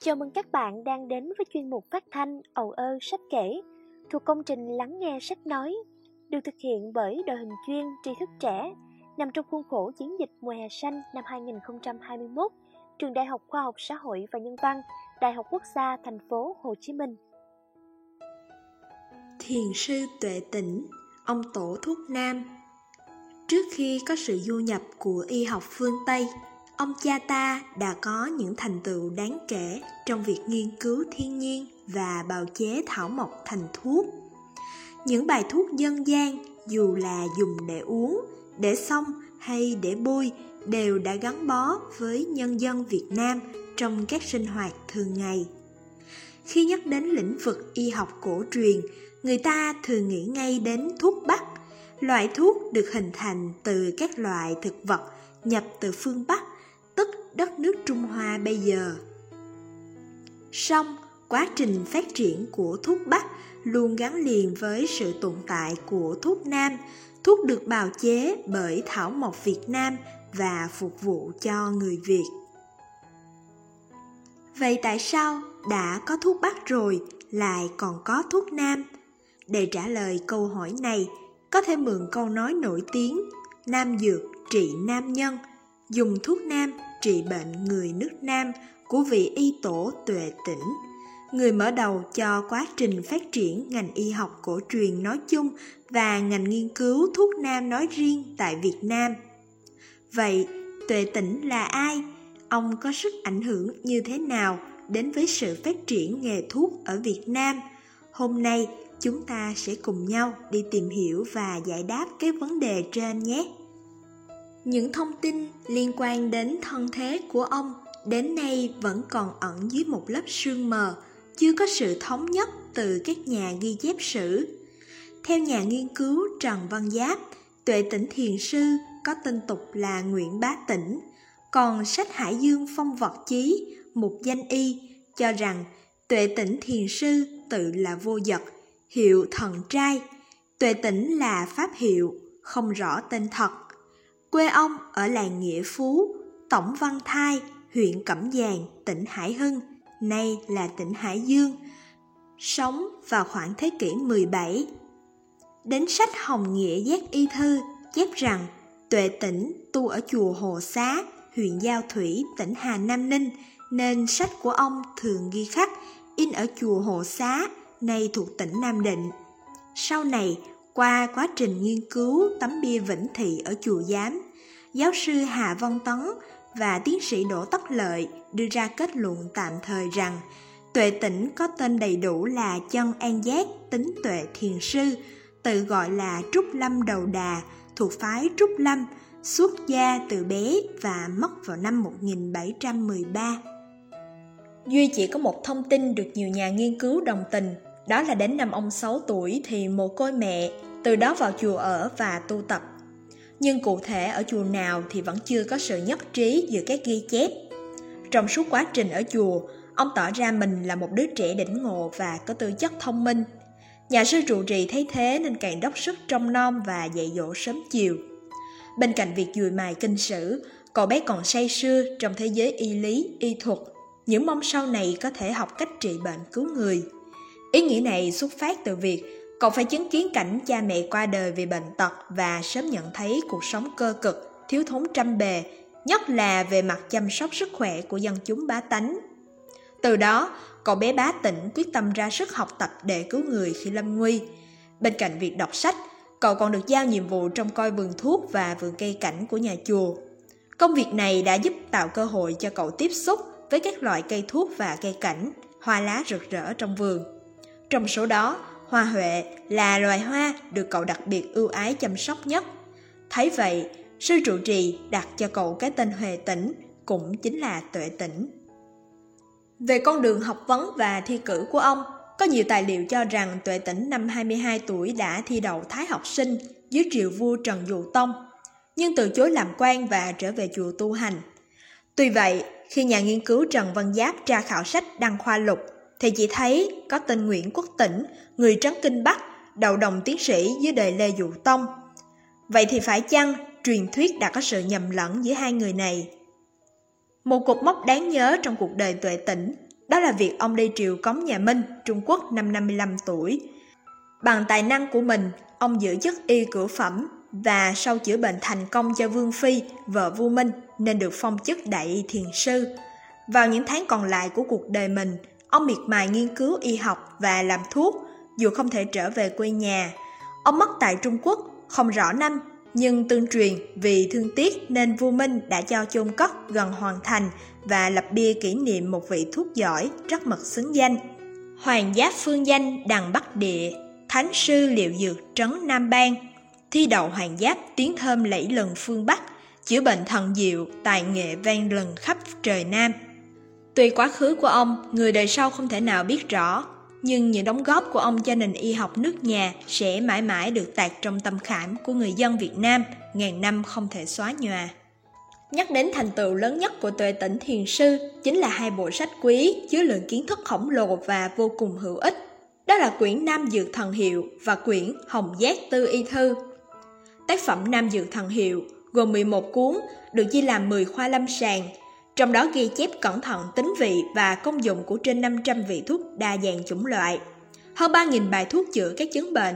Chào mừng các bạn đang đến với chuyên mục phát thanh ầu ơ sách kể thuộc công trình Lắng nghe sách nói được thực hiện bởi đội hình chuyên tri thức trẻ nằm trong khuôn khổ chiến dịch mùa hè xanh năm 2021 trường Đại học Khoa học Xã hội và Nhân văn Đại học Quốc gia thành phố Hồ Chí Minh. Thiền sư Tuệ Tĩnh, ông tổ thuốc nam Trước khi có sự du nhập của y học phương Tây, ông cha ta đã có những thành tựu đáng kể trong việc nghiên cứu thiên nhiên và bào chế thảo mộc thành thuốc. Những bài thuốc dân gian dù là dùng để uống, để xông hay để bôi đều đã gắn bó với nhân dân Việt Nam trong các sinh hoạt thường ngày. Khi nhắc đến lĩnh vực y học cổ truyền, người ta thường nghĩ ngay đến thuốc bắc. Loại thuốc được hình thành từ các loại thực vật nhập từ phương Bắc đất nước Trung Hoa bây giờ. Song, quá trình phát triển của thuốc Bắc luôn gắn liền với sự tồn tại của thuốc Nam, thuốc được bào chế bởi thảo mộc Việt Nam và phục vụ cho người Việt. Vậy tại sao đã có thuốc Bắc rồi lại còn có thuốc Nam? Để trả lời câu hỏi này, có thể mượn câu nói nổi tiếng Nam dược trị nam nhân, dùng thuốc nam trị bệnh người nước Nam của vị y tổ Tuệ Tĩnh, người mở đầu cho quá trình phát triển ngành y học cổ truyền nói chung và ngành nghiên cứu thuốc nam nói riêng tại Việt Nam. Vậy, Tuệ Tĩnh là ai? Ông có sức ảnh hưởng như thế nào đến với sự phát triển nghề thuốc ở Việt Nam? Hôm nay, chúng ta sẽ cùng nhau đi tìm hiểu và giải đáp cái vấn đề trên nhé. Những thông tin liên quan đến thân thế của ông đến nay vẫn còn ẩn dưới một lớp sương mờ, chưa có sự thống nhất từ các nhà ghi chép sử. Theo nhà nghiên cứu Trần Văn Giáp, Tuệ Tĩnh Thiền Sư có tên tục là Nguyễn Bá Tĩnh, còn sách Hải Dương Phong Vật Chí, một danh y, cho rằng Tuệ Tĩnh Thiền Sư tự là vô dật, hiệu thần trai. Tuệ Tĩnh là pháp hiệu, không rõ tên thật. Quê ông ở làng Nghĩa Phú, Tổng Văn Thai, huyện Cẩm Giàng, tỉnh Hải Hưng, nay là tỉnh Hải Dương, sống vào khoảng thế kỷ 17. Đến sách Hồng Nghĩa Giác Y Thư chép rằng Tuệ Tĩnh tu ở chùa Hồ Xá, huyện Giao Thủy, tỉnh Hà Nam Ninh, nên sách của ông thường ghi khắc in ở chùa Hồ Xá, nay thuộc tỉnh Nam Định. Sau này, qua quá trình nghiên cứu tấm bia Vĩnh Thị ở chùa Giám, giáo sư Hà Văn Tấn và tiến sĩ Đỗ Tất Lợi đưa ra kết luận tạm thời rằng Tuệ Tĩnh có tên đầy đủ là Chân An Giác Tính Tuệ Thiền Sư, tự gọi là Trúc Lâm Đầu Đà, thuộc phái Trúc Lâm, xuất gia từ bé và mất vào năm 1713. Duy chỉ có một thông tin được nhiều nhà nghiên cứu đồng tình, đó là đến năm ông 6 tuổi thì mồ côi mẹ, từ đó vào chùa ở và tu tập. Nhưng cụ thể ở chùa nào thì vẫn chưa có sự nhất trí giữa các ghi chép. Trong suốt quá trình ở chùa, ông tỏ ra mình là một đứa trẻ đỉnh ngộ và có tư chất thông minh. Nhà sư trụ trì thấy thế nên càng đốc sức trong non và dạy dỗ sớm chiều. Bên cạnh việc dùi mài kinh sử, cậu bé còn say sưa trong thế giới y lý, y thuật, những mong sau này có thể học cách trị bệnh cứu người. Ý nghĩa này xuất phát từ việc cậu phải chứng kiến cảnh cha mẹ qua đời vì bệnh tật và sớm nhận thấy cuộc sống cơ cực, thiếu thốn trăm bề, nhất là về mặt chăm sóc sức khỏe của dân chúng bá tánh. Từ đó, cậu bé bá tỉnh quyết tâm ra sức học tập để cứu người khi lâm nguy. Bên cạnh việc đọc sách, cậu còn được giao nhiệm vụ trong coi vườn thuốc và vườn cây cảnh của nhà chùa. Công việc này đã giúp tạo cơ hội cho cậu tiếp xúc với các loại cây thuốc và cây cảnh, hoa lá rực rỡ trong vườn. Trong số đó, hoa huệ là loài hoa được cậu đặc biệt ưu ái chăm sóc nhất. Thấy vậy, sư trụ trì đặt cho cậu cái tên Huệ Tĩnh, cũng chính là Tuệ Tĩnh. Về con đường học vấn và thi cử của ông, có nhiều tài liệu cho rằng Tuệ Tĩnh năm 22 tuổi đã thi đậu Thái học sinh dưới triều vua Trần Dụ Tông, nhưng từ chối làm quan và trở về chùa tu hành. Tuy vậy, khi nhà nghiên cứu Trần Văn Giáp tra khảo sách đăng khoa lục, thì chỉ thấy có tên Nguyễn Quốc Tĩnh, người trấn Kinh Bắc, đầu đồng tiến sĩ dưới đời Lê Dụ Tông. Vậy thì phải chăng truyền thuyết đã có sự nhầm lẫn giữa hai người này? Một cột mốc đáng nhớ trong cuộc đời tuệ tĩnh Đó là việc ông đi triều cống nhà Minh, Trung Quốc năm 55 tuổi. Bằng tài năng của mình, ông giữ chức y cửu phẩm và sau chữa bệnh thành công cho Vương Phi, vợ vua Minh, nên được phong chức đại thiền sư. Vào những tháng còn lại của cuộc đời mình, ông miệt mài nghiên cứu y học và làm thuốc, dù không thể trở về quê nhà. Ông mất tại Trung Quốc, không rõ năm, nhưng tương truyền vì thương tiếc nên vua Minh đã cho chôn cất gần hoàn thành và lập bia kỷ niệm một vị thuốc giỏi rất mật xứng danh. Hoàng giáp phương danh đằng Bắc Địa, Thánh sư liệu dược trấn Nam Bang, thi đậu hoàng giáp tiếng thơm lẫy lừng phương Bắc, chữa bệnh thần diệu, tài nghệ vang lừng khắp trời Nam. Tuy quá khứ của ông, người đời sau không thể nào biết rõ, nhưng những đóng góp của ông cho nền y học nước nhà sẽ mãi mãi được tạc trong tâm khảm của người dân Việt Nam, ngàn năm không thể xóa nhòa. Nhắc đến thành tựu lớn nhất của tuệ tỉnh thiền sư chính là hai bộ sách quý chứa lượng kiến thức khổng lồ và vô cùng hữu ích. Đó là quyển Nam Dược Thần Hiệu và quyển Hồng Giác Tư Y Thư. Tác phẩm Nam Dược Thần Hiệu gồm 11 cuốn, được chia làm 10 khoa lâm sàng, trong đó ghi chép cẩn thận tính vị và công dụng của trên 500 vị thuốc đa dạng chủng loại, hơn 3.000 bài thuốc chữa các chứng bệnh.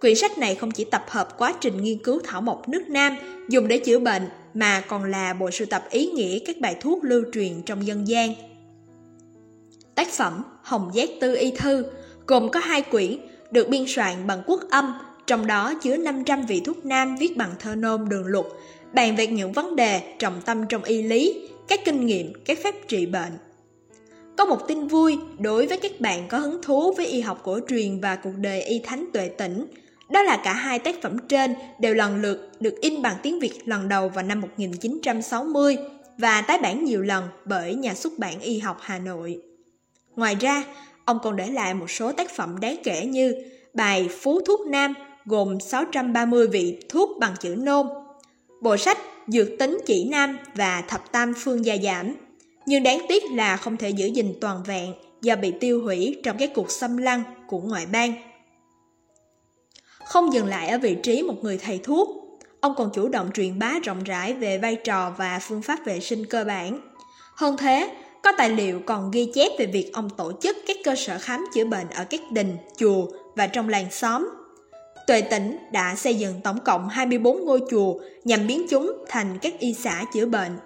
Quyển sách này không chỉ tập hợp quá trình nghiên cứu thảo mộc nước Nam dùng để chữa bệnh mà còn là bộ sưu tập ý nghĩa các bài thuốc lưu truyền trong dân gian. Tác phẩm Hồng Giác Tư Y Thư gồm có hai quyển được biên soạn bằng quốc âm, trong đó chứa 500 vị thuốc nam viết bằng thơ nôm đường luật, bàn về những vấn đề trọng tâm trong y lý, các kinh nghiệm, các phép trị bệnh. Có một tin vui đối với các bạn có hứng thú với y học cổ truyền và cuộc đời y thánh tuệ tỉnh, đó là cả hai tác phẩm trên đều lần lượt được in bằng tiếng Việt lần đầu vào năm 1960 và tái bản nhiều lần bởi nhà xuất bản y học Hà Nội. Ngoài ra, ông còn để lại một số tác phẩm đáng kể như bài Phú Thuốc Nam gồm 630 vị thuốc bằng chữ nôm, bộ sách Dược tính chỉ nam và thập tam phương gia giảm. Nhưng đáng tiếc là không thể giữ gìn toàn vẹn do bị tiêu hủy trong cái cuộc xâm lăng của ngoại bang. Không dừng lại ở vị trí một người thầy thuốc, ông còn chủ động truyền bá rộng rãi về vai trò và phương pháp vệ sinh cơ bản. Hơn thế, có tài liệu còn ghi chép về việc ông tổ chức các cơ sở khám chữa bệnh ở các đình, chùa và trong làng xóm. Tuệ tỉnh đã xây dựng tổng cộng 24 ngôi chùa nhằm biến chúng thành các y xã chữa bệnh.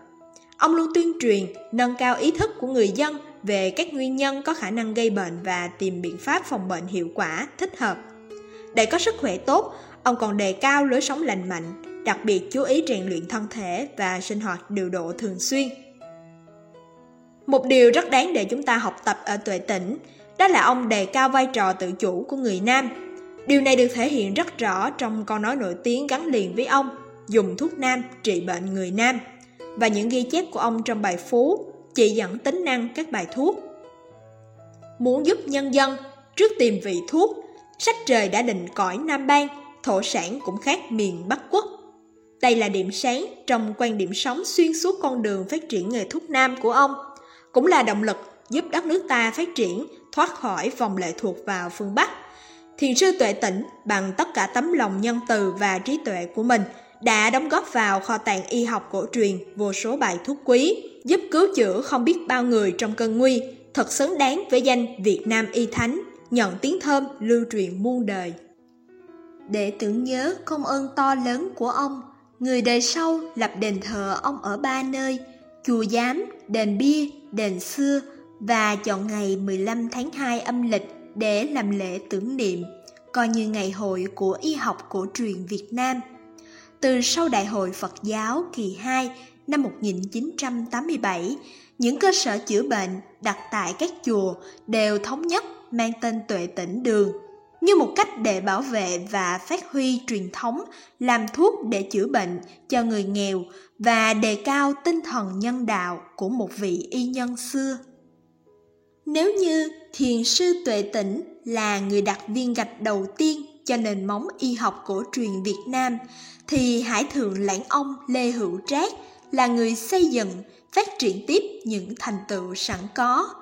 Ông luôn tuyên truyền, nâng cao ý thức của người dân về các nguyên nhân có khả năng gây bệnh và tìm biện pháp phòng bệnh hiệu quả, thích hợp. Để có sức khỏe tốt, ông còn đề cao lối sống lành mạnh, đặc biệt chú ý rèn luyện thân thể và sinh hoạt điều độ thường xuyên. Một điều rất đáng để chúng ta học tập ở tuệ tỉnh, đó là ông đề cao vai trò tự chủ của người nam. Điều này được thể hiện rất rõ trong câu nói nổi tiếng gắn liền với ông, dùng thuốc nam trị bệnh người nam, và những ghi chép của ông trong bài phú chỉ dẫn tính năng các bài thuốc. Muốn giúp nhân dân, trước tìm vị thuốc, sách trời đã định cõi Nam Bang, thổ sản cũng khác miền Bắc Quốc. Đây là điểm sáng trong quan điểm sống xuyên suốt con đường phát triển nghề thuốc nam của ông – cũng là động lực giúp đất nước ta phát triển, thoát khỏi vòng lệ thuộc vào phương Bắc. Thiền sư Tuệ Tĩnh bằng tất cả tấm lòng nhân từ và trí tuệ của mình đã đóng góp vào kho tàng y học cổ truyền vô số bài thuốc quý, giúp cứu chữa không biết bao người trong cơn nguy, thật xứng đáng với danh Việt Nam y thánh, nhận tiếng thơm lưu truyền muôn đời. Để tưởng nhớ công ơn to lớn của ông, người đời sau lập đền thờ ông ở ba nơi, chùa giám, đền bia, đền xưa và chọn ngày 15 tháng 2 âm lịch để làm lễ tưởng niệm, coi như ngày hội của y học cổ truyền Việt Nam. Từ sau Đại hội Phật giáo kỳ 2 năm 1987, những cơ sở chữa bệnh đặt tại các chùa đều thống nhất mang tên tuệ tỉnh đường như một cách để bảo vệ và phát huy truyền thống làm thuốc để chữa bệnh cho người nghèo và đề cao tinh thần nhân đạo của một vị y nhân xưa. Nếu như thiền sư Tuệ Tĩnh là người đặt viên gạch đầu tiên cho nền móng y học cổ truyền Việt Nam, thì Hải Thượng Lãng Ông Lê Hữu Trác là người xây dựng, phát triển tiếp những thành tựu sẵn có.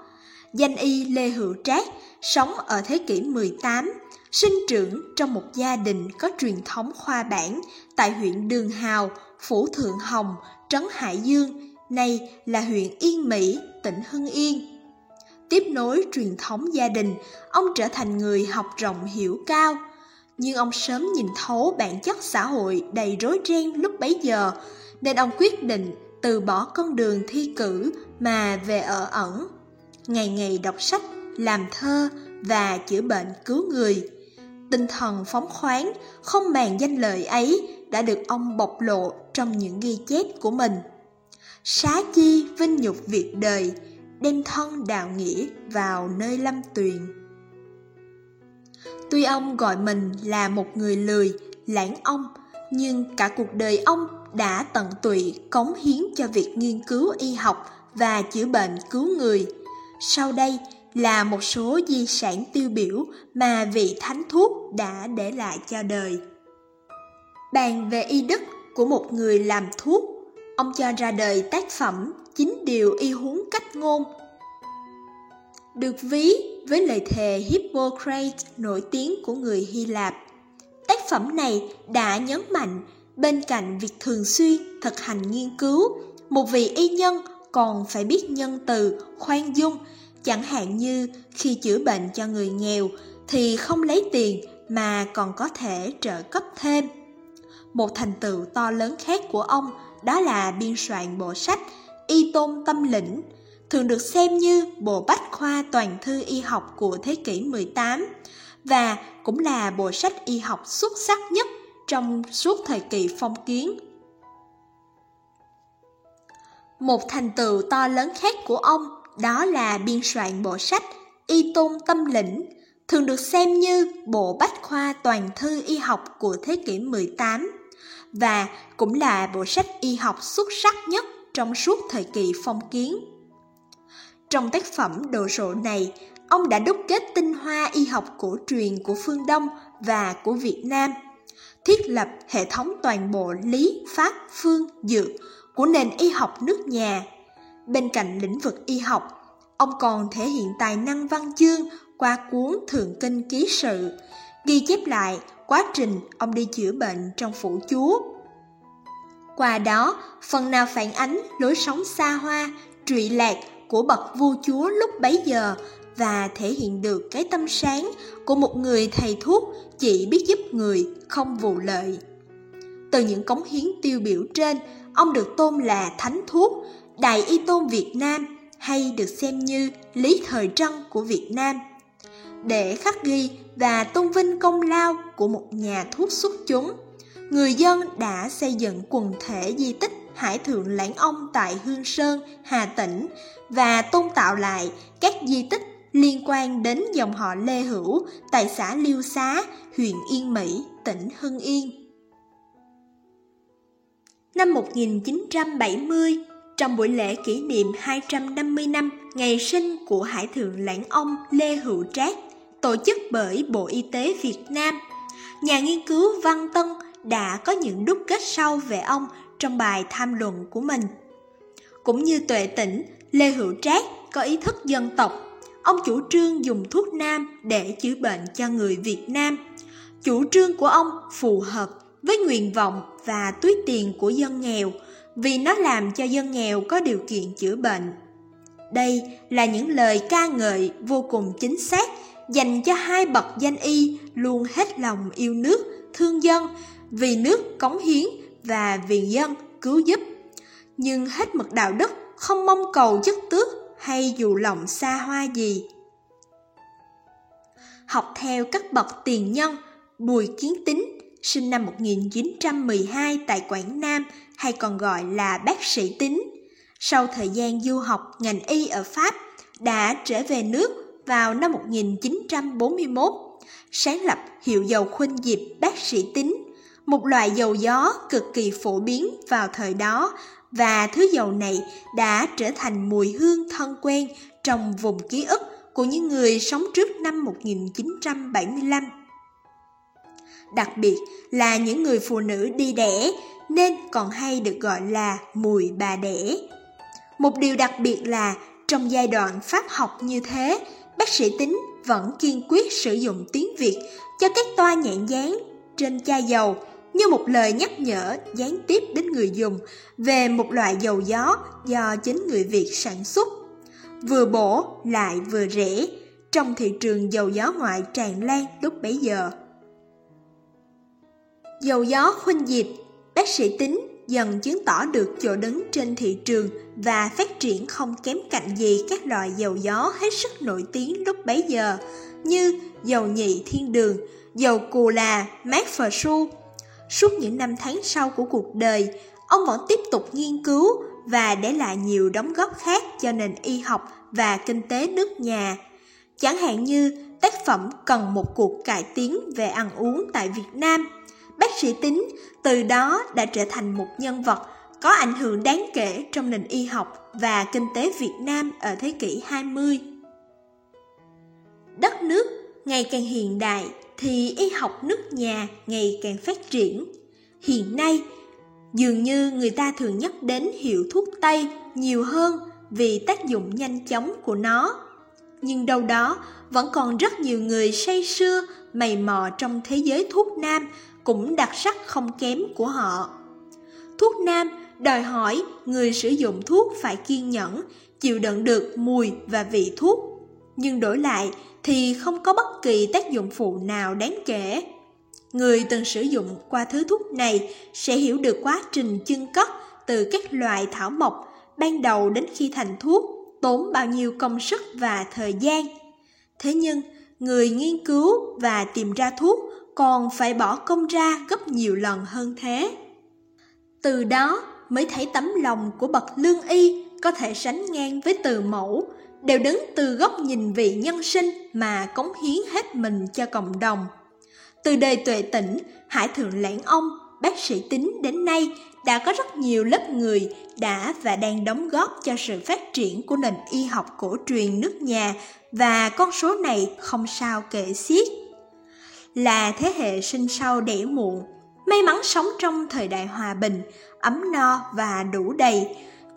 Danh y Lê Hữu Trác sống ở thế kỷ 18 sinh trưởng trong một gia đình có truyền thống khoa bản tại huyện Đường Hào, Phủ Thượng Hồng, Trấn Hải Dương, nay là huyện Yên Mỹ, tỉnh Hưng Yên tiếp nối truyền thống gia đình, ông trở thành người học rộng hiểu cao. Nhưng ông sớm nhìn thấu bản chất xã hội đầy rối ren lúc bấy giờ, nên ông quyết định từ bỏ con đường thi cử mà về ở ẩn. Ngày ngày đọc sách, làm thơ và chữa bệnh cứu người. Tinh thần phóng khoáng, không màng danh lợi ấy đã được ông bộc lộ trong những ghi chép của mình. Xá chi vinh nhục việc đời, đem thân đạo nghĩa vào nơi lâm tuyền. Tuy ông gọi mình là một người lười, lãng ông, nhưng cả cuộc đời ông đã tận tụy cống hiến cho việc nghiên cứu y học và chữa bệnh cứu người. Sau đây là một số di sản tiêu biểu mà vị thánh thuốc đã để lại cho đời. Bàn về y đức của một người làm thuốc, ông cho ra đời tác phẩm chính điều y huống cách ngôn. Được ví với lời thề Hippocrates nổi tiếng của người Hy Lạp. Tác phẩm này đã nhấn mạnh bên cạnh việc thường xuyên thực hành nghiên cứu, một vị y nhân còn phải biết nhân từ, khoan dung, chẳng hạn như khi chữa bệnh cho người nghèo thì không lấy tiền mà còn có thể trợ cấp thêm. Một thành tựu to lớn khác của ông đó là biên soạn bộ sách Y Tôn Tâm Lĩnh, thường được xem như bộ bách khoa toàn thư y học của thế kỷ 18 và cũng là bộ sách y học xuất sắc nhất trong suốt thời kỳ phong kiến. Một thành tựu to lớn khác của ông đó là biên soạn bộ sách Y Tôn Tâm Lĩnh, thường được xem như bộ bách khoa toàn thư y học của thế kỷ 18 và cũng là bộ sách y học xuất sắc nhất trong suốt thời kỳ phong kiến. Trong tác phẩm đồ sộ này, ông đã đúc kết tinh hoa y học cổ truyền của phương Đông và của Việt Nam, thiết lập hệ thống toàn bộ lý, pháp, phương, dược của nền y học nước nhà. Bên cạnh lĩnh vực y học, ông còn thể hiện tài năng văn chương qua cuốn Thượng Kinh Ký Sự, ghi chép lại quá trình ông đi chữa bệnh trong phủ chúa. Qua đó, phần nào phản ánh lối sống xa hoa, trụy lạc của bậc vua chúa lúc bấy giờ và thể hiện được cái tâm sáng của một người thầy thuốc chỉ biết giúp người, không vụ lợi. Từ những cống hiến tiêu biểu trên, ông được tôn là thánh thuốc, đại y tôn Việt Nam hay được xem như lý thời trân của Việt Nam. Để khắc ghi và tôn vinh công lao của một nhà thuốc xuất chúng, người dân đã xây dựng quần thể di tích Hải Thượng Lãng Ông tại Hương Sơn, Hà Tĩnh và tôn tạo lại các di tích liên quan đến dòng họ Lê Hữu tại xã Liêu Xá, huyện Yên Mỹ, tỉnh Hưng Yên. Năm 1970, trong buổi lễ kỷ niệm 250 năm ngày sinh của Hải Thượng Lãng Ông Lê Hữu Trác, tổ chức bởi Bộ Y tế Việt Nam, nhà nghiên cứu Văn Tân đã có những đúc kết sâu về ông trong bài tham luận của mình. Cũng như tuệ tỉnh, Lê Hữu Trác có ý thức dân tộc. Ông chủ trương dùng thuốc nam để chữa bệnh cho người Việt Nam. Chủ trương của ông phù hợp với nguyện vọng và túi tiền của dân nghèo vì nó làm cho dân nghèo có điều kiện chữa bệnh. Đây là những lời ca ngợi vô cùng chính xác dành cho hai bậc danh y luôn hết lòng yêu nước, thương dân, vì nước cống hiến và vì dân cứu giúp. Nhưng hết mực đạo đức không mong cầu chức tước hay dù lòng xa hoa gì. Học theo các bậc tiền nhân, Bùi Kiến Tính, sinh năm 1912 tại Quảng Nam hay còn gọi là bác sĩ Tính. Sau thời gian du học ngành y ở Pháp, đã trở về nước vào năm 1941, sáng lập hiệu dầu khuynh diệp bác sĩ Tính, một loại dầu gió cực kỳ phổ biến vào thời đó và thứ dầu này đã trở thành mùi hương thân quen trong vùng ký ức của những người sống trước năm 1975. Đặc biệt là những người phụ nữ đi đẻ nên còn hay được gọi là mùi bà đẻ. Một điều đặc biệt là trong giai đoạn pháp học như thế, bác sĩ tính vẫn kiên quyết sử dụng tiếng Việt cho các toa nhãn dán trên chai dầu như một lời nhắc nhở gián tiếp đến người dùng về một loại dầu gió do chính người Việt sản xuất. vừa bổ lại vừa rẻ, trong thị trường dầu gió ngoại tràn lan lúc bấy giờ. Dầu gió khuynh diệp, bác sĩ tính dần chứng tỏ được chỗ đứng trên thị trường và phát triển không kém cạnh gì các loại dầu gió hết sức nổi tiếng lúc bấy giờ như dầu nhị thiên đường, dầu cù là, mát phờ su. Suốt những năm tháng sau của cuộc đời, ông vẫn tiếp tục nghiên cứu và để lại nhiều đóng góp khác cho nền y học và kinh tế nước nhà. Chẳng hạn như tác phẩm cần một cuộc cải tiến về ăn uống tại Việt Nam. Bác sĩ Tính từ đó đã trở thành một nhân vật có ảnh hưởng đáng kể trong nền y học và kinh tế Việt Nam ở thế kỷ 20. Đất nước ngày càng hiện đại thì y học nước nhà ngày càng phát triển. Hiện nay, dường như người ta thường nhắc đến hiệu thuốc Tây nhiều hơn vì tác dụng nhanh chóng của nó. Nhưng đâu đó vẫn còn rất nhiều người say sưa mày mò trong thế giới thuốc nam cũng đặc sắc không kém của họ. Thuốc nam đòi hỏi người sử dụng thuốc phải kiên nhẫn, chịu đựng được mùi và vị thuốc, nhưng đổi lại thì không có bất kỳ tác dụng phụ nào đáng kể. Người từng sử dụng qua thứ thuốc này sẽ hiểu được quá trình chưng cất từ các loại thảo mộc ban đầu đến khi thành thuốc tốn bao nhiêu công sức và thời gian. Thế nhưng, người nghiên cứu và tìm ra thuốc còn phải bỏ công ra gấp nhiều lần hơn thế. Từ đó mới thấy tấm lòng của bậc lương y có thể sánh ngang với từ mẫu, đều đứng từ góc nhìn vị nhân sinh mà cống hiến hết mình cho cộng đồng. Từ đời tuệ tỉnh, Hải Thượng Lãng Ông, bác sĩ tính đến nay đã có rất nhiều lớp người đã và đang đóng góp cho sự phát triển của nền y học cổ truyền nước nhà và con số này không sao kể xiết. Là thế hệ sinh sau đẻ muộn, may mắn sống trong thời đại hòa bình, ấm no và đủ đầy,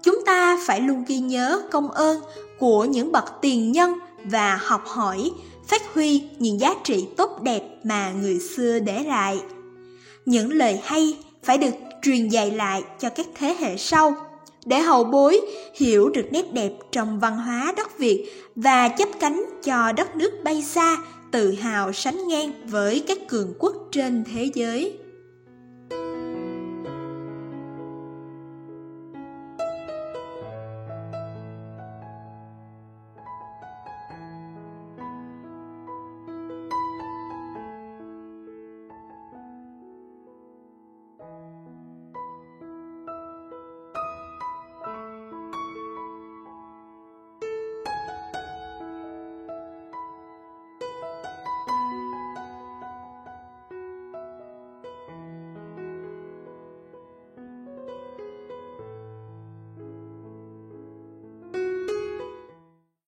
chúng ta phải luôn ghi nhớ công ơn của những bậc tiền nhân và học hỏi, phát huy những giá trị tốt đẹp mà người xưa để lại. Những lời hay phải được truyền dạy lại cho các thế hệ sau để hậu bối hiểu được nét đẹp trong văn hóa đất Việt và chấp cánh cho đất nước bay xa, tự hào sánh ngang với các cường quốc trên thế giới.